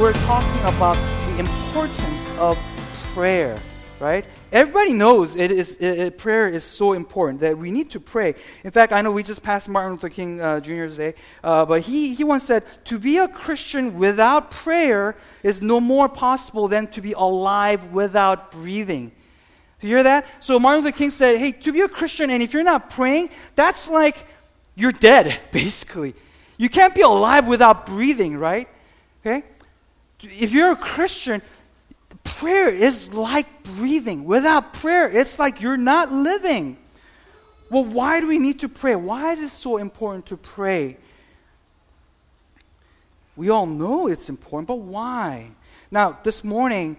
we're talking about the importance of prayer, right? Everybody knows it is it, it, prayer is so important that we need to pray. In fact, I know we just passed Martin Luther King uh, Jr.'s Day, uh, but he, he once said, "To be a Christian without prayer is no more possible than to be alive without breathing." Do you hear that? So Martin Luther King said, "Hey, to be a Christian, and if you're not praying, that's like you're dead, basically. You can't be alive without breathing, right? Okay." If you're a Christian, prayer is like breathing. Without prayer, it's like you're not living. Well, why do we need to pray? Why is it so important to pray? We all know it's important, but why? Now, this morning,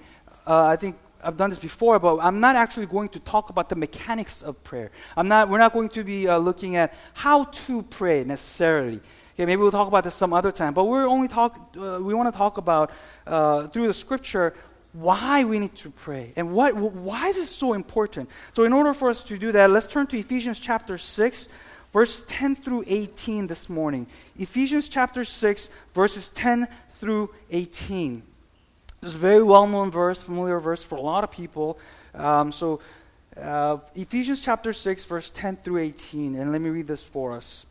uh, I think I've done this before, but I'm not actually going to talk about the mechanics of prayer. I'm not, we're not going to be uh, looking at how to pray necessarily. Okay, maybe we'll talk about this some other time. But we're only talk, uh, we want to talk about uh, through the scripture why we need to pray and what, why is this so important. So, in order for us to do that, let's turn to Ephesians chapter 6, verse 10 through 18 this morning. Ephesians chapter 6, verses 10 through 18. This is a very well known verse, familiar verse for a lot of people. Um, so, uh, Ephesians chapter 6, verse 10 through 18. And let me read this for us.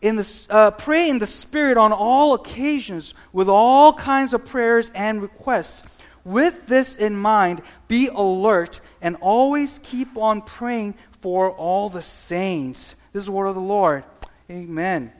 in the, uh, pray in the Spirit on all occasions with all kinds of prayers and requests. With this in mind, be alert and always keep on praying for all the saints. This is the word of the Lord. Amen.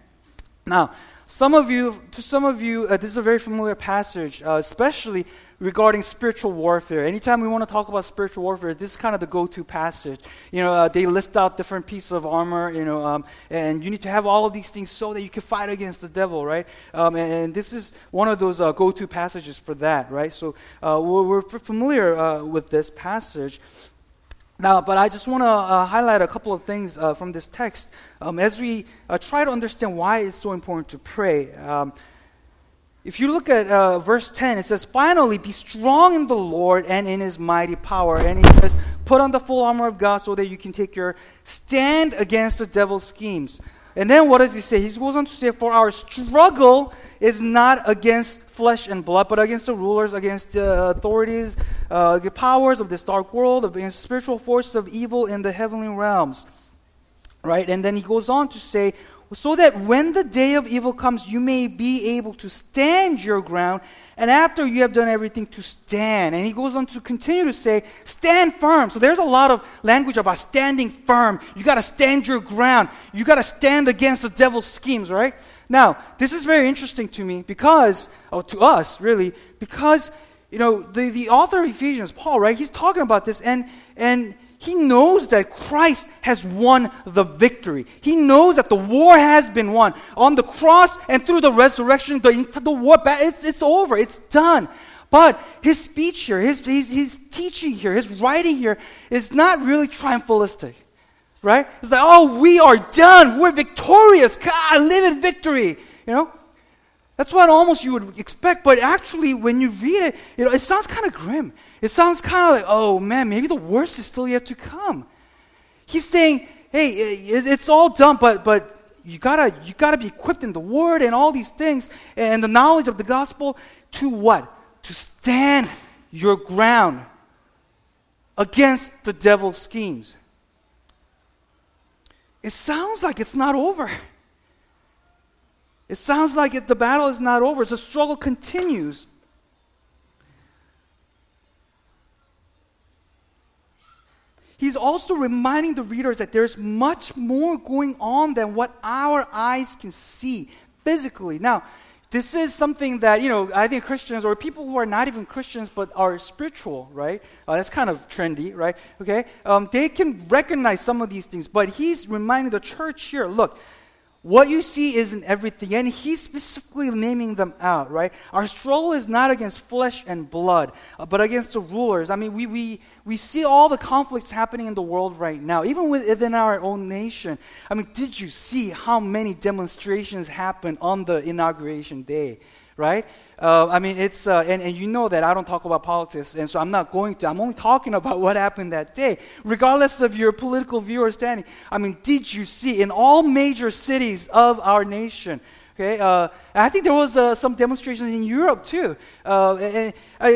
Now, some of you, to some of you, uh, this is a very familiar passage, uh, especially regarding spiritual warfare. Anytime we want to talk about spiritual warfare, this is kind of the go-to passage. You know, uh, they list out different pieces of armor. You know, um, and you need to have all of these things so that you can fight against the devil, right? Um, and, and, this is one of those uh, go-to passages for that, right? So uh, we're, we're, familiar uh, with this passage. Now, but I just want to uh, highlight a couple of things uh, from this text um, as we try to understand why it's so important to pray. Um, if you look at uh, verse 10, it says, Finally, be strong in the Lord and in his mighty power. And he says, Put on the full armor of God so that you can take your stand against the devil's schemes. And then what does he say? He goes on to say, For our struggle is not against flesh and blood, but against the rulers, against the authorities, uh, the powers of this dark world, against spiritual forces of evil in the heavenly realms. Right? And then he goes on to say, so that when the day of evil comes, you may be able to stand your ground, and after you have done everything, to stand. And he goes on to continue to say, stand firm. So there's a lot of language about standing firm. You got to stand your ground. You got to stand against the devil's schemes, right? Now, this is very interesting to me because, or to us, really, because, you know, the, the author of Ephesians, Paul, right, he's talking about this, and, and he knows that Christ has won the victory. He knows that the war has been won. On the cross and through the resurrection, the, the war, it's, it's over, it's done. But his speech here, his, his, his teaching here, his writing here is not really triumphalistic. Right? It's like, oh, we are done. We're victorious. God, live in victory. You know? That's what almost you would expect. But actually, when you read it, you know, it sounds kind of grim. It sounds kind of like, oh man, maybe the worst is still yet to come. He's saying, hey, it's all done, but, but you gotta, you gotta be equipped in the word and all these things and the knowledge of the gospel to what? To stand your ground against the devil's schemes. It sounds like it's not over. It sounds like it, the battle is not over. The struggle continues. He's also reminding the readers that there's much more going on than what our eyes can see physically. Now, this is something that, you know, I think Christians or people who are not even Christians but are spiritual, right? Uh, that's kind of trendy, right? Okay? Um, they can recognize some of these things, but he's reminding the church here look, what you see isn't everything, and he's specifically naming them out, right? Our struggle is not against flesh and blood, uh, but against the rulers. I mean, we, we, we see all the conflicts happening in the world right now, even within our own nation. I mean, did you see how many demonstrations happened on the inauguration day, right? Uh, I mean, it's, uh, and, and you know that I don't talk about politics, and so I'm not going to. I'm only talking about what happened that day, regardless of your political view or standing. I mean, did you see in all major cities of our nation? Okay, uh, I think there was uh, some demonstrations in Europe too. Uh, and, uh,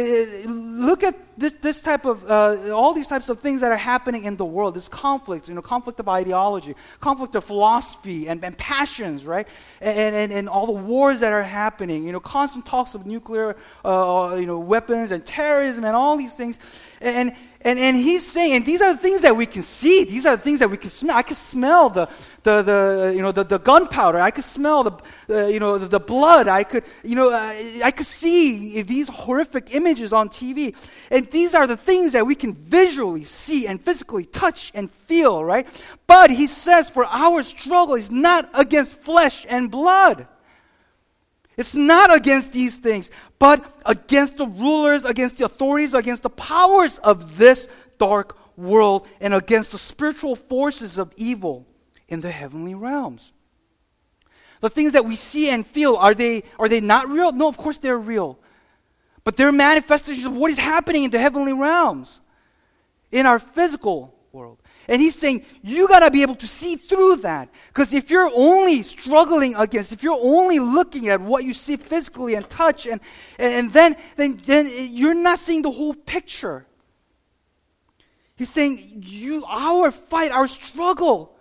look at this, this type of uh, all these types of things that are happening in the world. This conflicts, you know, conflict of ideology, conflict of philosophy, and, and passions, right? And, and, and all the wars that are happening. You know, constant talks of nuclear, uh, you know, weapons and terrorism and all these things. And and, and and he's saying, and these are the things that we can see. These are the things that we can smell. I can smell the, the, the, you know, the, the gunpowder. I could smell the, uh, you know, the, the, blood. I could, you know, uh, I could see these horrific images on TV. And these are the things that we can visually see and physically touch and feel, right? But he says, for our struggle is not against flesh and blood. It's not against these things, but against the rulers, against the authorities, against the powers of this dark world, and against the spiritual forces of evil in the heavenly realms. The things that we see and feel, are they, are they not real? No, of course they're real. But they're manifestations of what is happening in the heavenly realms, in our physical world. And he's saying, you got to be able to see through that. Because if you're only struggling against, if you're only looking at what you see physically and touch, and, and then, then, then you're not seeing the whole picture. He's saying, you, our fight, our struggle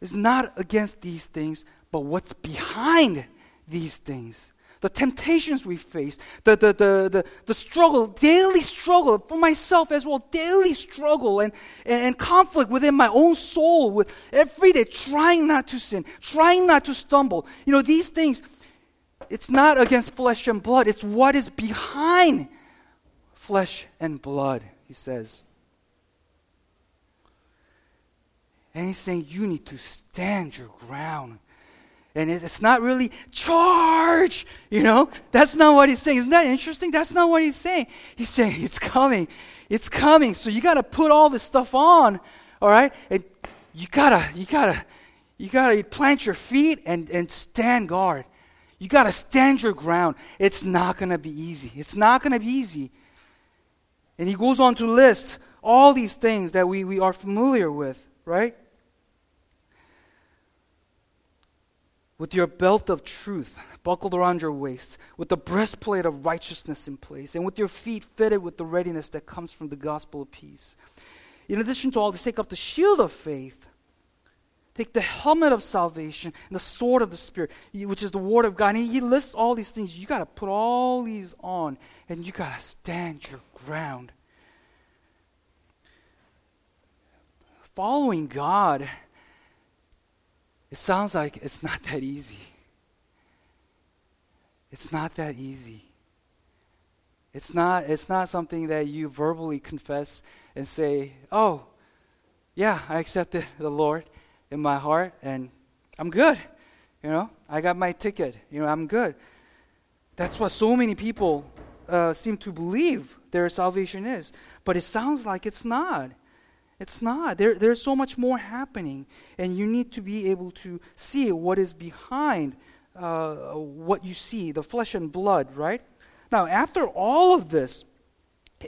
is not against these things, but what's behind these things the temptations we face, the, the, the, the, the struggle, daily struggle for myself as well, daily struggle and, and, and conflict within my own soul, with every day trying not to sin, trying not to stumble. You know, these things, it's not against flesh and blood, it's what is behind flesh and blood, he says. And he's saying, you need to stand your ground. And it's not really charge, you know? That's not what he's saying. Isn't that interesting? That's not what he's saying. He's saying it's coming. It's coming. So you got to put all this stuff on, all right? And you got to you got to you got to plant your feet and and stand guard. You got to stand your ground. It's not going to be easy. It's not going to be easy. And he goes on to list all these things that we, we are familiar with, right? With your belt of truth buckled around your waist, with the breastplate of righteousness in place, and with your feet fitted with the readiness that comes from the gospel of peace. In addition to all this, take up the shield of faith. Take the helmet of salvation and the sword of the Spirit, which is the word of God. And he lists all these things. You got to put all these on, and you got to stand your ground. Following God it sounds like it's not that easy. It's not that easy. It's not, it's not something that you verbally confess and say, oh, yeah, I accepted the Lord in my heart and I'm good. You know, I got my ticket. You know, I'm good. That's what so many people uh, seem to believe their salvation is. But it sounds like it's not. It's not. There, there's so much more happening, and you need to be able to see what is behind uh, what you see, the flesh and blood, right? Now, after all of this,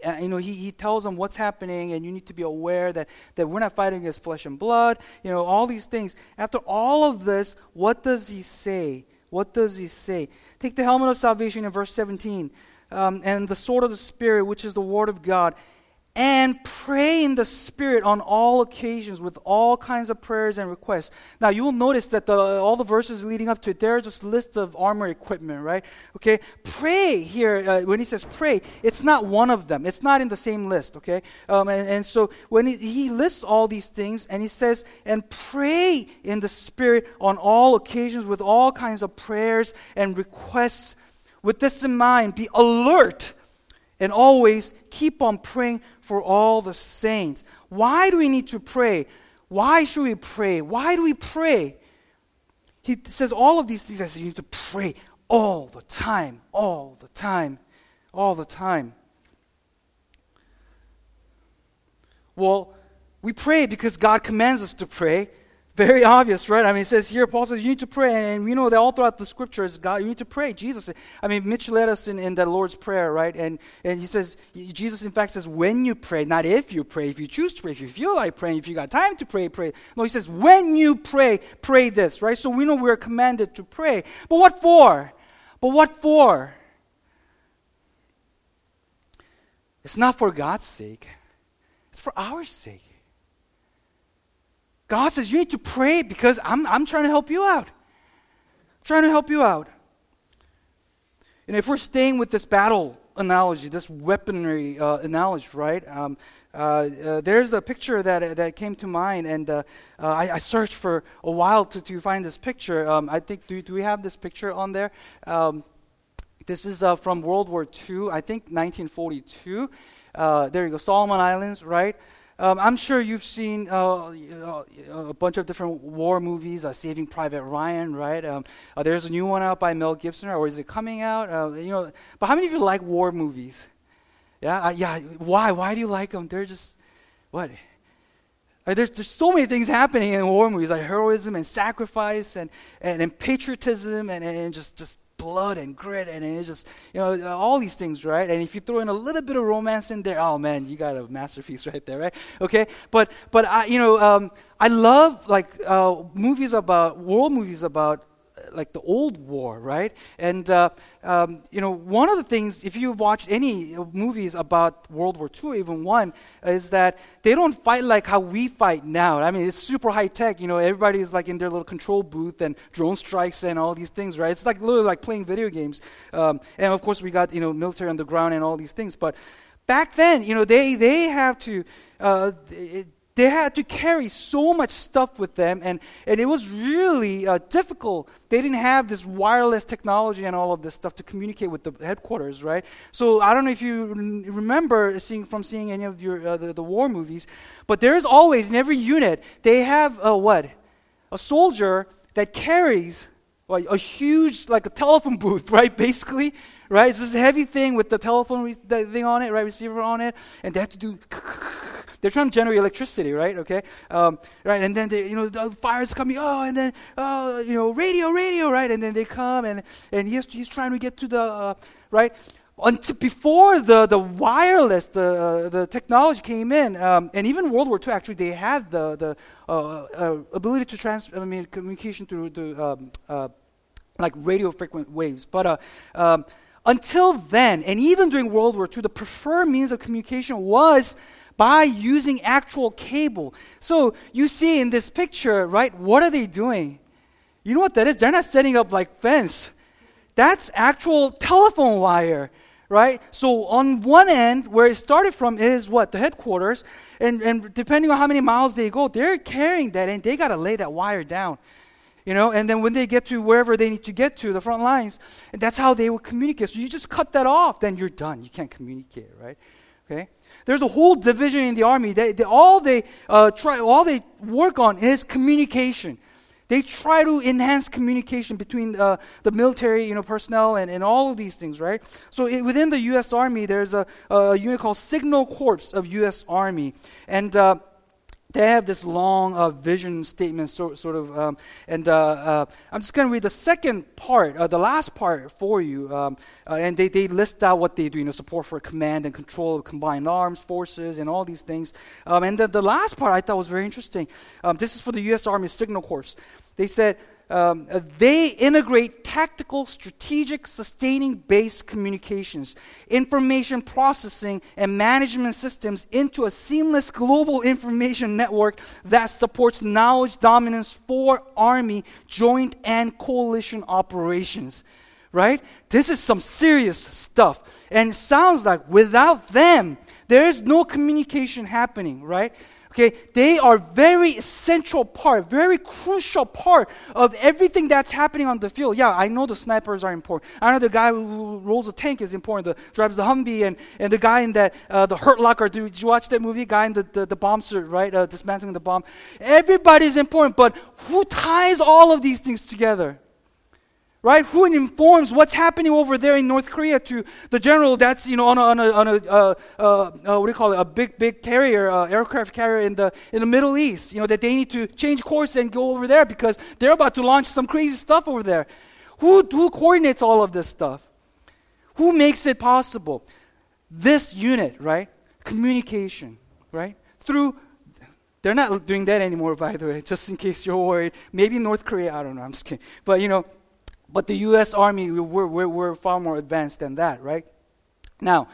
uh, you know, he, he tells them what's happening, and you need to be aware that, that we're not fighting against flesh and blood, you know, all these things. After all of this, what does he say? What does he say? Take the helmet of salvation in verse 17, um, and the sword of the Spirit, which is the word of God and pray in the Spirit on all occasions with all kinds of prayers and requests. Now, you will notice that the, all the verses leading up to it, there are just lists of armor equipment, right? Okay? Pray here, uh, when he says pray, it's not one of them. It's not in the same list, okay? Um, and, and, so when he, he lists all these things and he says, and pray in the Spirit on all occasions with all kinds of prayers and requests. With this in mind, be alert and always keep on praying for all the saints. Why do we need to pray? Why should we pray? Why do we pray? He says all of these things. I said you need to pray all the time, all the time, all the time. Well, we pray because God commands us to pray. Very obvious, right? I mean, it says here, Paul says, you need to pray. And we know that all throughout the scriptures, God, you need to pray. Jesus, I mean, Mitch led us in, in the Lord's Prayer, right? And, and he says, Jesus, in fact, says, when you pray, not if you pray, if you choose to pray, if you feel like praying, if you got time to pray, pray. No, he says, when you pray, pray this, right? So we know we're commanded to pray. But what for? But what for? It's not for God's sake, it's for our sake. God says, You need to pray because I'm, I'm trying to help you out. I'm trying to help you out. And if we're staying with this battle analogy, this weaponry uh, analogy, right? Um, uh, uh, there's a picture that, that came to mind, and uh, uh, I, I, searched for a while to, to find this picture. Um, I think, do, do we have this picture on there? Um, this is uh, from World War II, I think 1942. there you go, Solomon Islands, right? Um, I'm sure you've seen uh, a bunch of different war movies, uh, Saving Private Ryan, right? Um, uh, there's a new one out by Mel Gibson, or is it coming out? Uh, you know, but how many of you like war movies? Yeah, uh, yeah. Why? Why do you like them? They're just what? There's, there's so many things happening in war movies, like heroism and sacrifice and, and, and patriotism and, and just, just blood and grit and it's just you know all these things right? And if you throw in a little bit of romance in there oh man you got a masterpiece right there right? Okay? But but i you know um, i love like uh, movies about world movies about like the old war, right? And uh, um, you know, one of the things, if you've watched any movies about World War II, even one, is that they don't fight like how we fight now. I mean, it's super high tech. You know, everybody's like in their little control booth and drone strikes and all these things, right? It's like literally like playing video games. Um, and of course, we got you know military on the ground and all these things. But back then, you know, they they have to. Uh, they had to carry so much stuff with them, and, and it was really uh, difficult. They didn't have this wireless technology and all of this stuff to communicate with the headquarters, right? So I don't know if you remember seeing from seeing any of your uh, the, the war movies, but there's always in every unit they have a what a soldier that carries a huge like a telephone booth, right? Basically, right? It's this heavy thing with the telephone re- thing on it, right? Receiver on it, and they have to do they're trying to generate electricity, right? Okay, um, right, and then they, you know, the fire's coming. Oh, and then oh, you know, radio, radio, right? And then they come, and and he's he's trying to get to the uh, right. Until before the, the wireless the uh, the technology came in, um, and even World War II actually they had the the uh, uh ability to trans I mean communication through the um, uh, like radio frequent waves, but uh, um, until then, and even during World War II, the preferred means of communication was by using actual cable. So you see in this picture, right, what are they doing? You know what that is? They're not setting up like fence. That's actual telephone wire, right? So on one end, where it started from is what? The headquarters. And, and depending on how many miles they go, they're carrying that and they got to lay that wire down. You know, and then when they get to wherever they need to get to, the front lines, that's how they will communicate. So you just cut that off, then you're done. You can't communicate, right? Okay? There's a whole division in the army. They, they all they uh, try, all they work on is communication. They try to enhance communication between uh, the military, you know, personnel and, and all of these things, right? So it, within the U.S. Army, there's a, a, unit called Signal Corps of U.S. Army, and uh, they have this long uh, vision statement, sort, of, um, and uh, uh, I'm just going to read the second part, uh, the last part for you. Um, uh, and they, they list out what they do, you know, support for command and control of combined arms forces and all these things. Um, and the, the last part I thought was very interesting. Um, this is for the U.S. Army Signal Corps. They said, um, uh, they integrate tactical, strategic, sustaining based communications, information processing, and management systems into a seamless global information network that supports knowledge dominance for Army, joint, and coalition operations. Right? This is some serious stuff. And sounds like without them, there is no communication happening, right? Okay, they are very central part, very crucial part of everything that's happening on the field. Yeah, I know the snipers are important. I know the guy who rolls a tank is important, the drives the Humvee, and, and the guy in that uh, the Hurt Locker. Did you watch that movie? Guy in the the, the bomb suit, right? Uh, dismantling the bomb. Everybody's important, but who ties all of these things together? Right? Who informs what's happening over there in North Korea to the general that's, you know, on a, on a, on a uh, uh, uh, what do you call it, a big, big carrier, uh, aircraft carrier in the, in the Middle East, you know, that they need to change course and go over there because they're about to launch some crazy stuff over there. Who, who coordinates all of this stuff? Who makes it possible? This unit, right? Communication, right? Through they're not doing that anymore, by the way, just in case you're worried. Maybe North Korea, I don't know, I'm just kidding. But you know, but the U.S. Army, we're, we're, we're far more advanced than that, right? Now,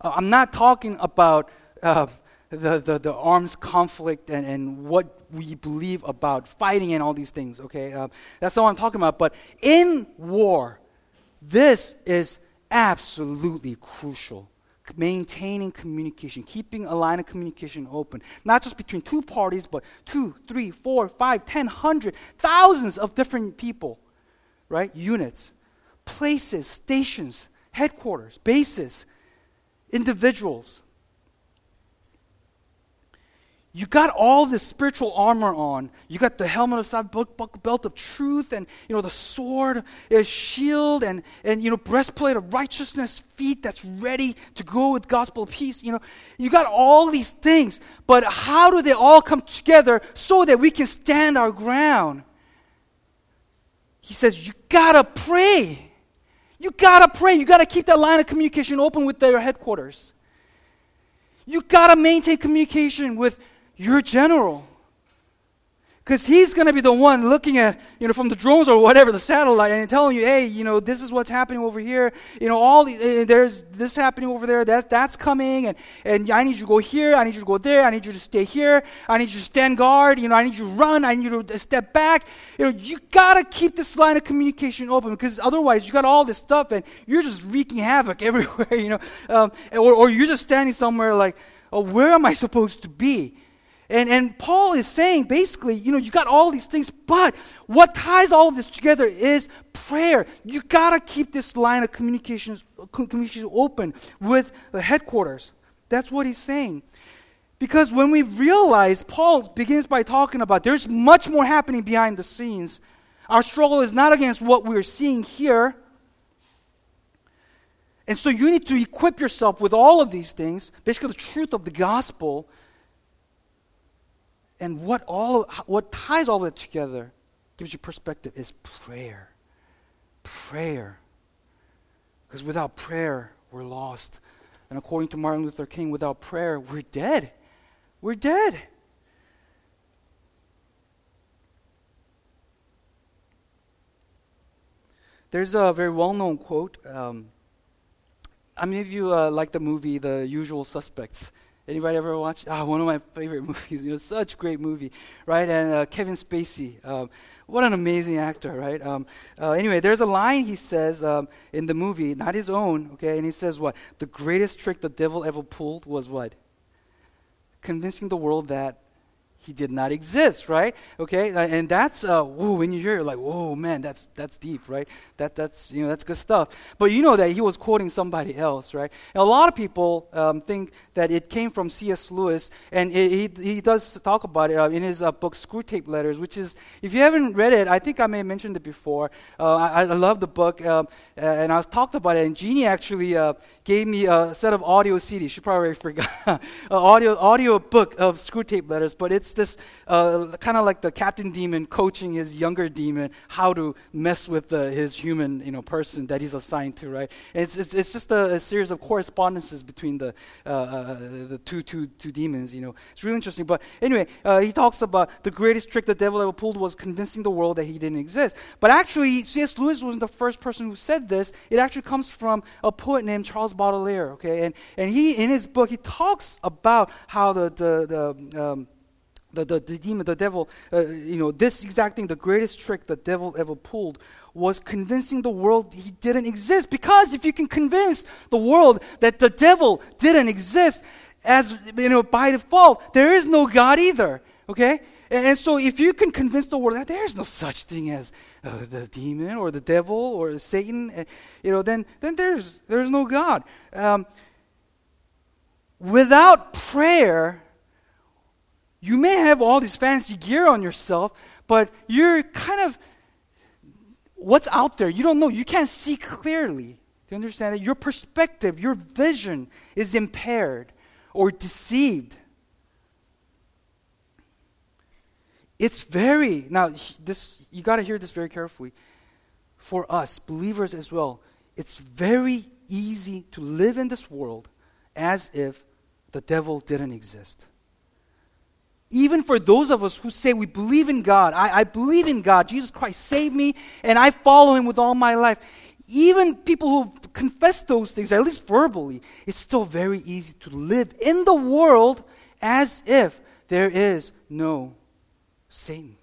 uh, I'm not talking about uh, the, the, the, arms conflict and, and what we believe about fighting and all these things, okay? Uh, that's not what I'm talking about. But in war, this is absolutely crucial. Maintaining communication, keeping a line of communication open, not just between two parties, but two, three, four, five, ten, hundred, thousands of different people right? Units, places, stations, headquarters, bases, individuals. You got all this spiritual armor on. You got the helmet of salvation, belt of truth, and you know the sword, a shield, and and you know breastplate of righteousness, feet that's ready to go with gospel of peace. You know, you got all these things, but how do they all come together so that we can stand our ground? He says, You gotta pray. You gotta pray. You gotta keep that line of communication open with their headquarters. You gotta maintain communication with your general. Because he's going to be the one looking at, you know, from the drones or whatever, the satellite, and telling you, hey, you know, this is what's happening over here. You know, all the, uh, there's this happening over there. That's, that's coming. And, and I need you to go here. I need you to go there. I need you to stay here. I need you to stand guard. You know, I need you to run. I need you to step back. You know, you got to keep this line of communication open because otherwise you got all this stuff and you're just wreaking havoc everywhere, you know. Um, or, or you're just standing somewhere like, oh, where am I supposed to be? And, and Paul is saying basically, you know, you got all these things, but what ties all of this together is prayer. You got to keep this line of communications, communication open with the headquarters. That's what he's saying. Because when we realize, Paul begins by talking about there's much more happening behind the scenes. Our struggle is not against what we're seeing here. And so you need to equip yourself with all of these things, basically the truth of the gospel, and what, all what ties all of it together, gives you perspective, is prayer. Prayer. Because without prayer, we're lost. And according to Martin Luther King, without prayer, we're dead. We're dead. There's a very well known quote. Um, how many of you uh, like the movie The Usual Suspects? Anybody ever watch? Ah, one of my favorite movies. You know, such great movie, right? And uh, Kevin Spacey, um, what an amazing actor, right? Um, uh, anyway, there's a line he says um, in the movie, not his own, okay? And he says what? The greatest trick the devil ever pulled was what? Convincing the world that he did not exist, right? Okay, uh, and that's uh, whoa, when you hear it, like, whoa, man, that's that's deep, right? That that's you know that's good stuff. But you know that he was quoting somebody else, right? And a lot of people um, think that it came from C.S. Lewis, and it, he he does talk about it uh, in his uh, book Screwtape Letters, which is if you haven't read it, I think I may have mentioned it before. Uh, I, I, love the book, um, and I was talked about it. And Jeannie actually, uh, gave me a set of audio CDs. She probably forgot. Audio, audio book of Screwtape letters, but it's this uh, kind of like the Captain Demon coaching his younger demon how to mess with the, his human you know, person that he's assigned to, right? And it's, it's, it's just a, a, series of correspondences between the, uh, uh, the two, two, two demons, you know. It's really interesting. But anyway, uh, he talks about the greatest trick the devil ever pulled was convincing the world that he didn't exist. But actually, C.S. Lewis wasn't the first person who said this. It actually comes from a poet named Charles Baudelaire, okay? And, and he, in his book, he talks about how the, the, the um, the, the, the, demon, the devil, uh, you know, this exact thing, the greatest trick the devil ever pulled was convincing the world he didn't exist. Because if you can convince the world that the devil didn't exist, as, you know, by default, there is no God either, okay? And so, if you can convince the world that there's no such thing as uh, the demon or the devil or Satan, uh, you know, then then there's there's no God. Um, without prayer, you may have all this fancy gear on yourself, but you're kind of what's out there. You don't know. You can't see clearly. Do you understand that? Your perspective, your vision is impaired or deceived. It's very, now, this, you got to hear this very carefully. For us, believers as well, it's very easy to live in this world as if the devil didn't exist. Even for those of us who say we believe in God, I, I believe in God, Jesus Christ saved me, and I follow him with all my life. Even people who confess those things, at least verbally, it's still very easy to live in the world as if there is no Satan.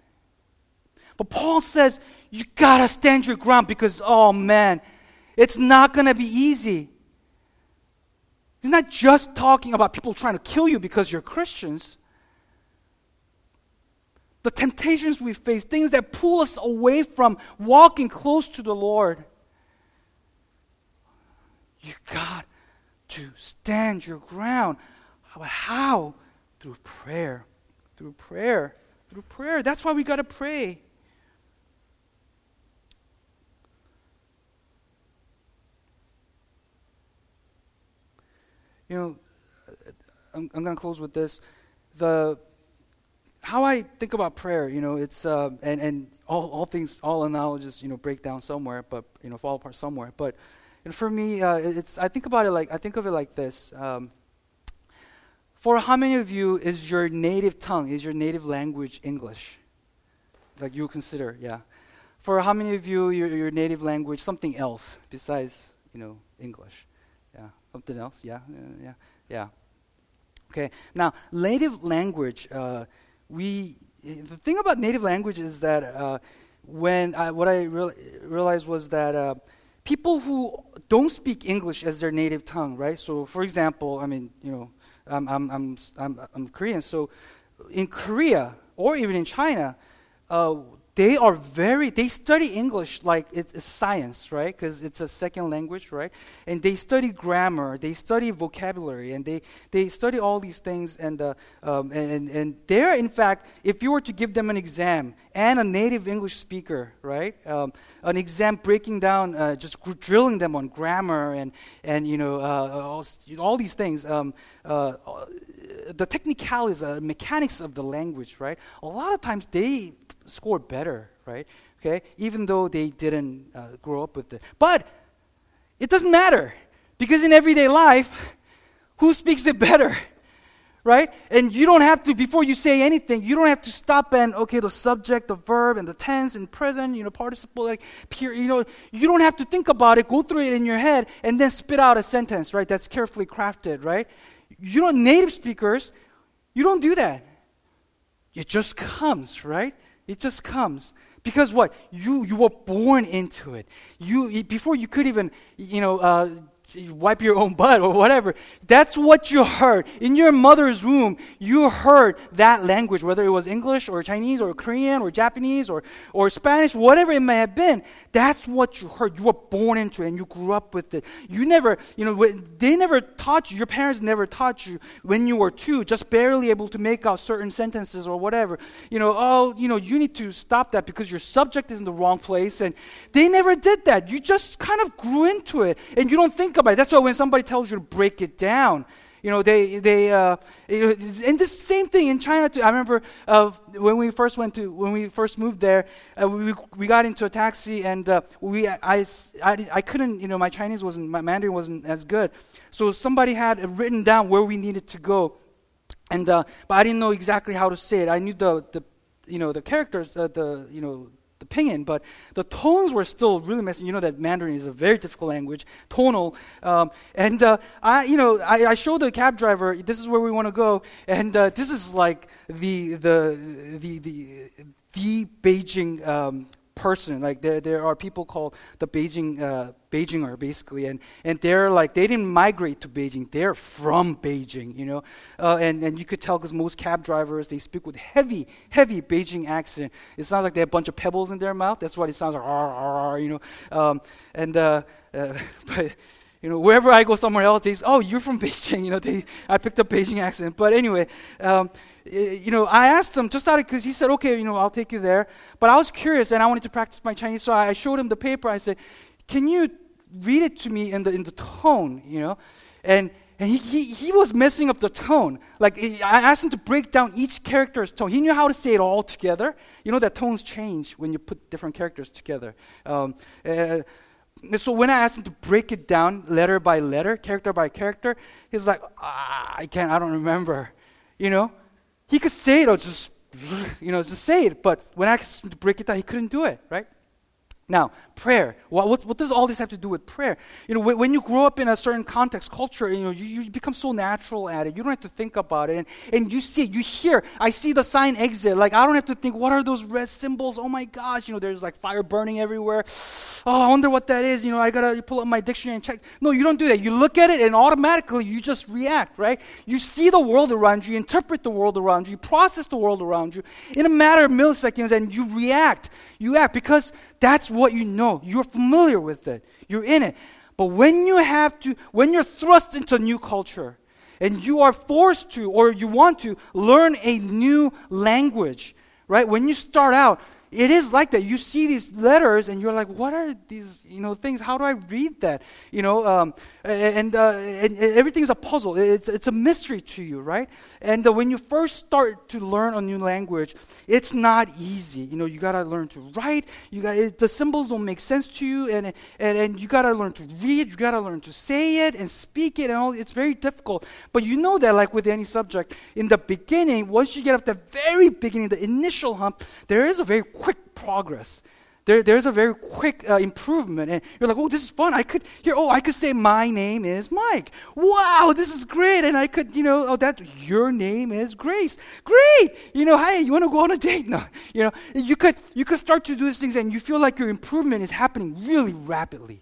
But Paul says, you gotta stand your ground because, oh man, it's not gonna be easy. He's not just talking about people trying to kill you because you're Christians. The temptations we face, things that pull us away from walking close to the Lord. You got to stand your ground. But how? Through prayer. Through prayer through prayer. That's why we got to pray. You know, I'm, I'm going to close with this. The how I think about prayer, you know, it's uh, and and all, all things, all analogies, you know, break down somewhere, but you know, fall apart somewhere. But and for me, uh, it's I think about it like I think of it like this. Um, for how many of you is your native tongue, is your native language English? Like you consider, yeah. For how many of you, your, your native language something else besides, you know, English? Yeah, something else, yeah, yeah, yeah. Okay, now, native language, uh, we, the thing about native language is that uh, when I, what I real, realized was that uh, people who don't speak English as their native tongue, right? So, for example, I mean, you know, I'm, I'm, I'm, I'm, I'm Korean. So in Korea or even in China, uh, they are very they study english like it's, it's science right because it's a second language right and they study grammar they study vocabulary and they, they study all these things and, uh, um, and, and they're in fact if you were to give them an exam and a native english speaker right um, an exam breaking down uh, just drilling them on grammar and, and you know uh, all, all, these things um, uh, the technicalities, uh, mechanics of the language, right? A lot of times they score better, right? Okay, even though they didn't uh, grow up with it. But it doesn't matter because in everyday life, who speaks it better? Right? And you don't have to, before you say anything, you don't have to stop and, okay, the subject, the verb, and the tense, and present, you know, participle, like, pure, you know, you don't have to think about it, go through it in your head, and then spit out a sentence, right? That's carefully crafted, right? You don't, native speakers, you don't do that. It just comes, right? It just comes. Because what? You, you were born into it. You, before you could even, you know, uh, wipe your own butt or whatever. That's what you heard. In your mother's womb, you heard that language, whether it was English or Chinese or Korean or Japanese or, or Spanish, whatever it may have been. That's what you heard. You were born into it and you grew up with it. You never, you know, they never taught you, your parents never taught you when you were two, just barely able to make out certain sentences or whatever. You know, oh, you know, you need to stop that because your subject is in the wrong place. And they never did that. You just kind of grew into it and you don't think about it. That's why when somebody tells you to break it down, you know, they, they, uh, and the same thing in China too. I remember uh, when we first went to, when we first moved there, uh, we, we got into a taxi and uh, we, I, I, I couldn't, you know, my Chinese wasn't, my Mandarin wasn't as good. So somebody had written down where we needed to go. And, uh, but I didn't know exactly how to say it. I knew the, the you know, the characters, uh, the, you know, the pinyin, but the tones were still really messy. You know that Mandarin is a very difficult language, tonal. Um, and uh, I, you know, I, I showed the cab driver, this is where we want to go, and uh, this is like the the the the, the Beijing um, person. Like there, there are people called the Beijing uh, Beijinger, basically, and and they're like they didn't migrate to Beijing. They're from Beijing, you know, uh, and and you could tell because most cab drivers they speak with heavy, heavy Beijing accent. It sounds like they have a bunch of pebbles in their mouth. That's what it sounds like, you know, um, and uh, uh but you know, wherever I go somewhere else, they say, oh, you're from Beijing. You know, they, I picked up Beijing accent. But anyway, um, you know, I asked him just out of, because he said, okay, you know, I'll take you there. But I was curious and I wanted to practice my Chinese. So I showed him the paper. I said, can you read it to me in the, in the tone, you know? And, and he, he, he was messing up the tone. Like, I asked him to break down each character's tone. He knew how to say it all together. You know that tones change when you put different characters together. Um, uh, so when I asked him to break it down letter by letter, character by character, he's like, ah, I can't, I don't remember. You know? He could say it or just, you know, just say it, but when I asked him to break it down, he couldn't do it, right? Now, prayer. What, what, does all this have to do with prayer? You know, when, you grow up in a certain context, culture, you know, you, you, become so natural at it. You don't have to think about it. And, and you see it, you hear, I see the sign exit. Like, I don't have to think, what are those red symbols? Oh my gosh, you know, there's like fire burning everywhere. Oh, I wonder what that is. You know, I gotta pull up my dictionary and check. No, you don't do that. You look at it and automatically you just react, right? You see the world around you, you interpret the world around you, you process the world around you in a matter of milliseconds and you react. You act because that's what you know. You're familiar with it. You're in it. But when you have to, when you're thrust into a new culture, and you are forced to, or you want to, learn a new language, right? When you start out, it is like that. You see these letters and you're like, what are these, you know, things? How do I read that? You know, um, and, uh, and, everything's a puzzle. It's, it's a mystery to you, right? And uh, when you first start to learn a new language, it's not easy. You know, you got to learn to write. You got the symbols don't make sense to you, and, and, and you got to learn to read. You got to learn to say it and speak it, and all. It's very difficult. But you know that, like with any subject, in the beginning, once you get up the very beginning, the initial hump, there is a very quick progress. There, there's a very quick uh, improvement. And you're like, oh, this is fun. I could here, oh, I could say my name is Mike. Wow, this is great. And I could, you know, oh, that your name is Grace. Great. You know, hey, you want to go on a date? No. You know, you could you could start to do these things and you feel like your improvement is happening really rapidly.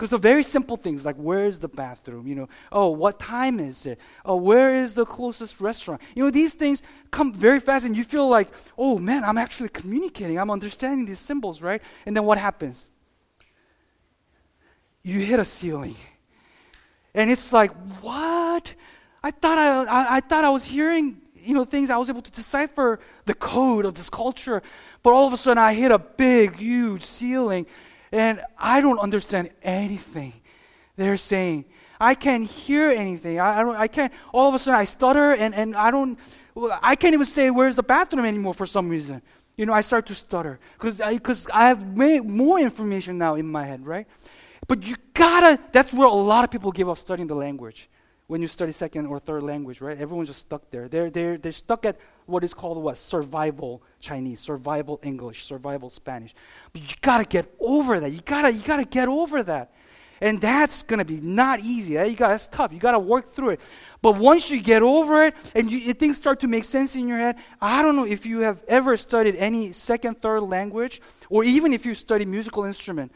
Because of very simple things like where's the bathroom? You know, oh, what time is it? Oh, where is the closest restaurant? You know, these things come very fast and you feel like, oh man, I'm actually communicating. I'm understanding these symbols, right? And then what happens? You hit a ceiling. And it's like, what? I thought I, I, I thought I was hearing you know things I was able to decipher the code of this culture, but all of a sudden I hit a big, huge ceiling, and I don't understand anything they're saying. I can't hear anything. I, I, don't, I can't, all of a sudden I stutter and, and I don't, well, I can't even say where's the bathroom anymore for some reason. You know, I start to stutter because I, cause I have way, more information now in my head, right? But you gotta, that's where a lot of people give up studying the language when you study second or third language, right? Everyone's just stuck there. They're, they're, they're stuck at what is called what? Survival Chinese, survival English, survival Spanish. But you gotta get over that. You gotta, you gotta get over that. And that's gonna be not easy. Eh, you got, that's tough. You gotta work through it. But once you get over it and you, things start to make sense in your head, I don't know if you have ever studied any second, third language, or even if you study musical instrument.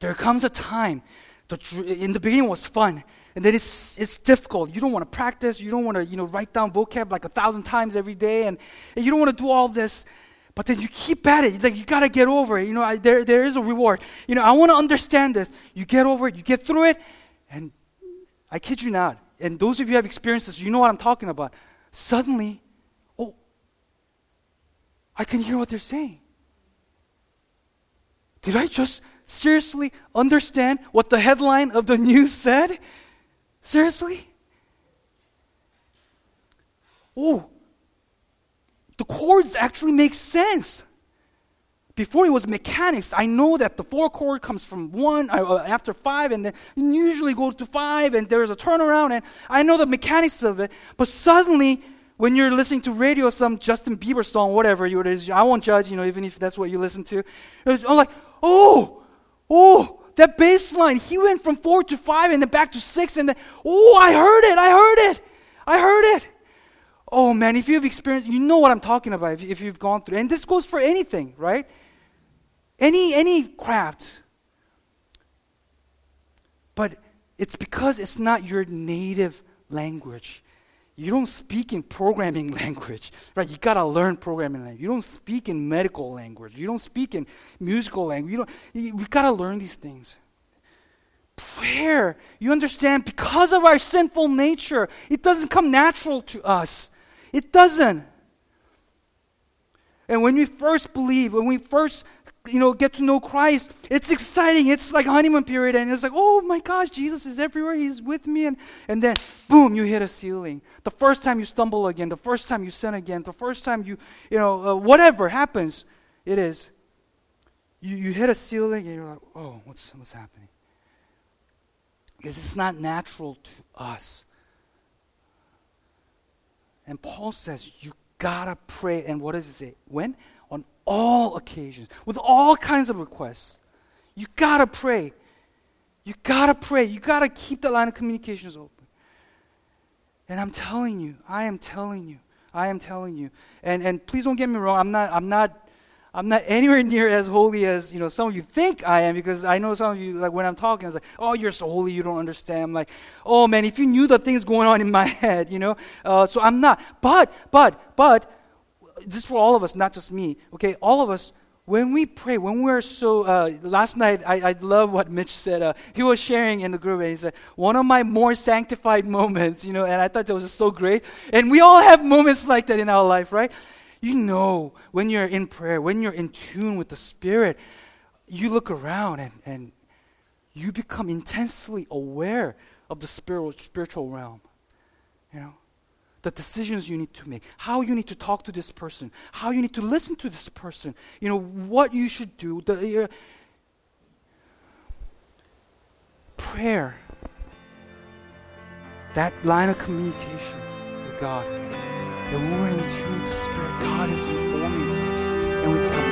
There comes a time, the, in the beginning was fun, and then it's, it's difficult. You don't want to practice. You don't want to, you know, write down vocab like a thousand times every day. And, and you don't want to do all this. But then you keep at it. Like, you got to get over it. You know, I, there, there is a reward. You know, I want to understand this. You get over it. You get through it. And I kid you not. And those of you who have experienced this, you know what I'm talking about. Suddenly, oh, I can hear what they're saying. Did I just seriously understand what the headline of the news said? Seriously? Oh, the chords actually make sense. Before it was mechanics, I know that the four chord comes from one uh, uh after five, and then usually go to five, and there's a turnaround, and I know the mechanics of it. But suddenly, when you're listening to radio, some Justin Bieber song, whatever it is, I won't judge, you know, even if that's what you listen to. I'm like, oh, oh, that bass line. He went from four to five, and then back to six, and then, oh, I heard it, I heard it, I heard it. Oh man, if you've experienced, you know what I'm talking about if, if you've gone through. And this goes for anything, right? Any any craft. But it's because it's not your native language. You don't speak in programming language, right? You gotta learn programming language. You don't speak in medical language. You don't speak in musical language. You don't. You, we gotta learn these things. Prayer, you understand, because of our sinful nature, it doesn't come natural to us. It doesn't. And when we first believe, when we first you know get to know Christ, it's exciting. It's like honeymoon period, and it's like, oh my gosh, Jesus is everywhere. He's with me, and and then boom, you hit a ceiling. The first time you stumble again, the first time you sin again, the first time you you know uh, whatever happens, it is. You you hit a ceiling, and you're like, oh, what's what's happening? Because it's not natural to us. And Paul says, you gotta pray. And what does it say? When? All occasions, with all kinds of requests. You gotta pray. You gotta pray. You gotta keep the line of communications open. And I'm telling you, I am telling you, I am telling you. And and please don't get me wrong, I'm not I'm not I'm not anywhere near as holy as you know some of you think I am because I know some of you like when I'm talking, it's like, oh, you're so holy, you don't understand. I'm like, oh man, if you knew the things going on in my head, you know. Uh, so I'm not. But but but this for all of us, not just me. Okay, all of us. When we pray, when we're so, uh, last night I, I love what Mitch said. Uh, he was sharing in the group and he said, one of my more sanctified moments, you know, and I thought that was just so great. And we all have moments like that in our life, right? You know, when you're in prayer, when you're in tune with the Spirit, you look around and, and you become intensely aware of the spiritual, spiritual realm. You know, the decisions you need to make, how you need to talk to this person, how you need to listen to this person, you know, what you should do. The, uh, prayer, that line of communication with God. When we're in tune with the Spirit, God is informing us, and we become